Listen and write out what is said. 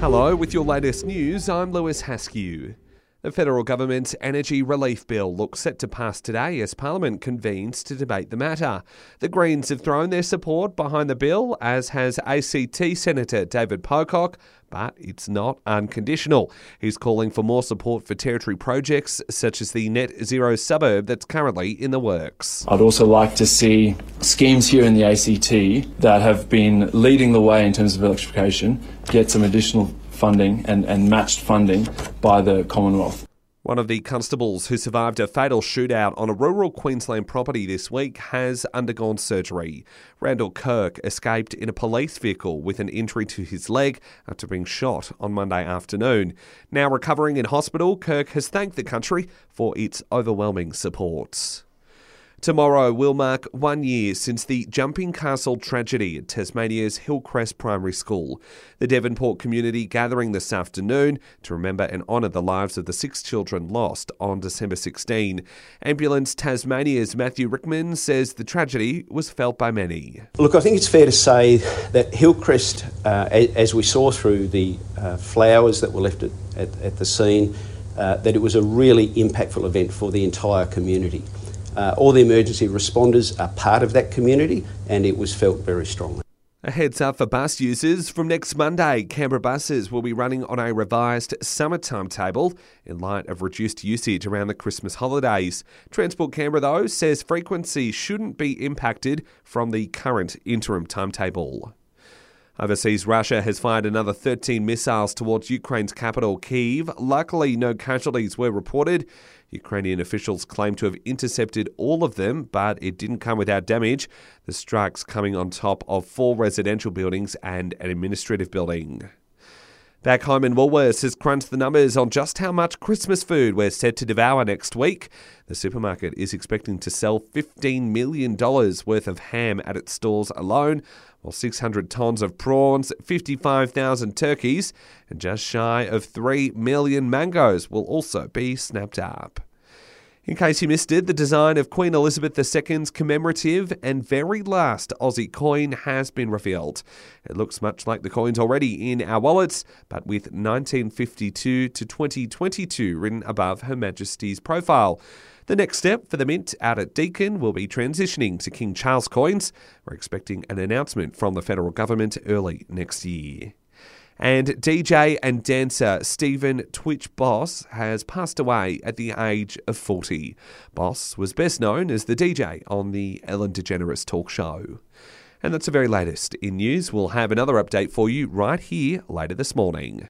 Hello, with your latest news, I'm Lewis Haskew. The federal government's energy relief bill looks set to pass today as Parliament convenes to debate the matter. The Greens have thrown their support behind the bill, as has ACT Senator David Pocock, but it's not unconditional. He's calling for more support for territory projects such as the net zero suburb that's currently in the works. I'd also like to see schemes here in the ACT that have been leading the way in terms of electrification get some additional funding and, and matched funding by the Commonwealth. One of the constables who survived a fatal shootout on a rural Queensland property this week has undergone surgery. Randall Kirk escaped in a police vehicle with an injury to his leg after being shot on Monday afternoon. Now recovering in hospital, Kirk has thanked the country for its overwhelming support. Tomorrow will mark one year since the Jumping Castle tragedy at Tasmania's Hillcrest Primary School. The Devonport community gathering this afternoon to remember and honour the lives of the six children lost on December 16. Ambulance Tasmania's Matthew Rickman says the tragedy was felt by many. Look, I think it's fair to say that Hillcrest, uh, as we saw through the uh, flowers that were left at, at, at the scene, uh, that it was a really impactful event for the entire community. Uh, all the emergency responders are part of that community, and it was felt very strongly. A heads up for bus users from next Monday, Canberra buses will be running on a revised summer timetable in light of reduced usage around the Christmas holidays. Transport Canberra, though, says frequency shouldn't be impacted from the current interim timetable. Overseas, Russia has fired another 13 missiles towards Ukraine's capital, Kyiv. Luckily, no casualties were reported. Ukrainian officials claim to have intercepted all of them, but it didn't come without damage. The strikes coming on top of four residential buildings and an administrative building. Back home in Woolworths has crunched the numbers on just how much Christmas food we're set to devour next week. The supermarket is expecting to sell $15 million worth of ham at its stores alone, while 600 tonnes of prawns, 55,000 turkeys, and just shy of 3 million mangoes will also be snapped up. In case you missed it, the design of Queen Elizabeth II's commemorative and very last Aussie coin has been revealed. It looks much like the coins already in our wallets, but with 1952 to 2022 written above Her Majesty's profile. The next step for the Mint out at Deakin will be transitioning to King Charles coins. We're expecting an announcement from the federal government early next year. And DJ and dancer Stephen Twitch Boss has passed away at the age of 40. Boss was best known as the DJ on the Ellen DeGeneres talk show. And that's the very latest in news. We'll have another update for you right here later this morning.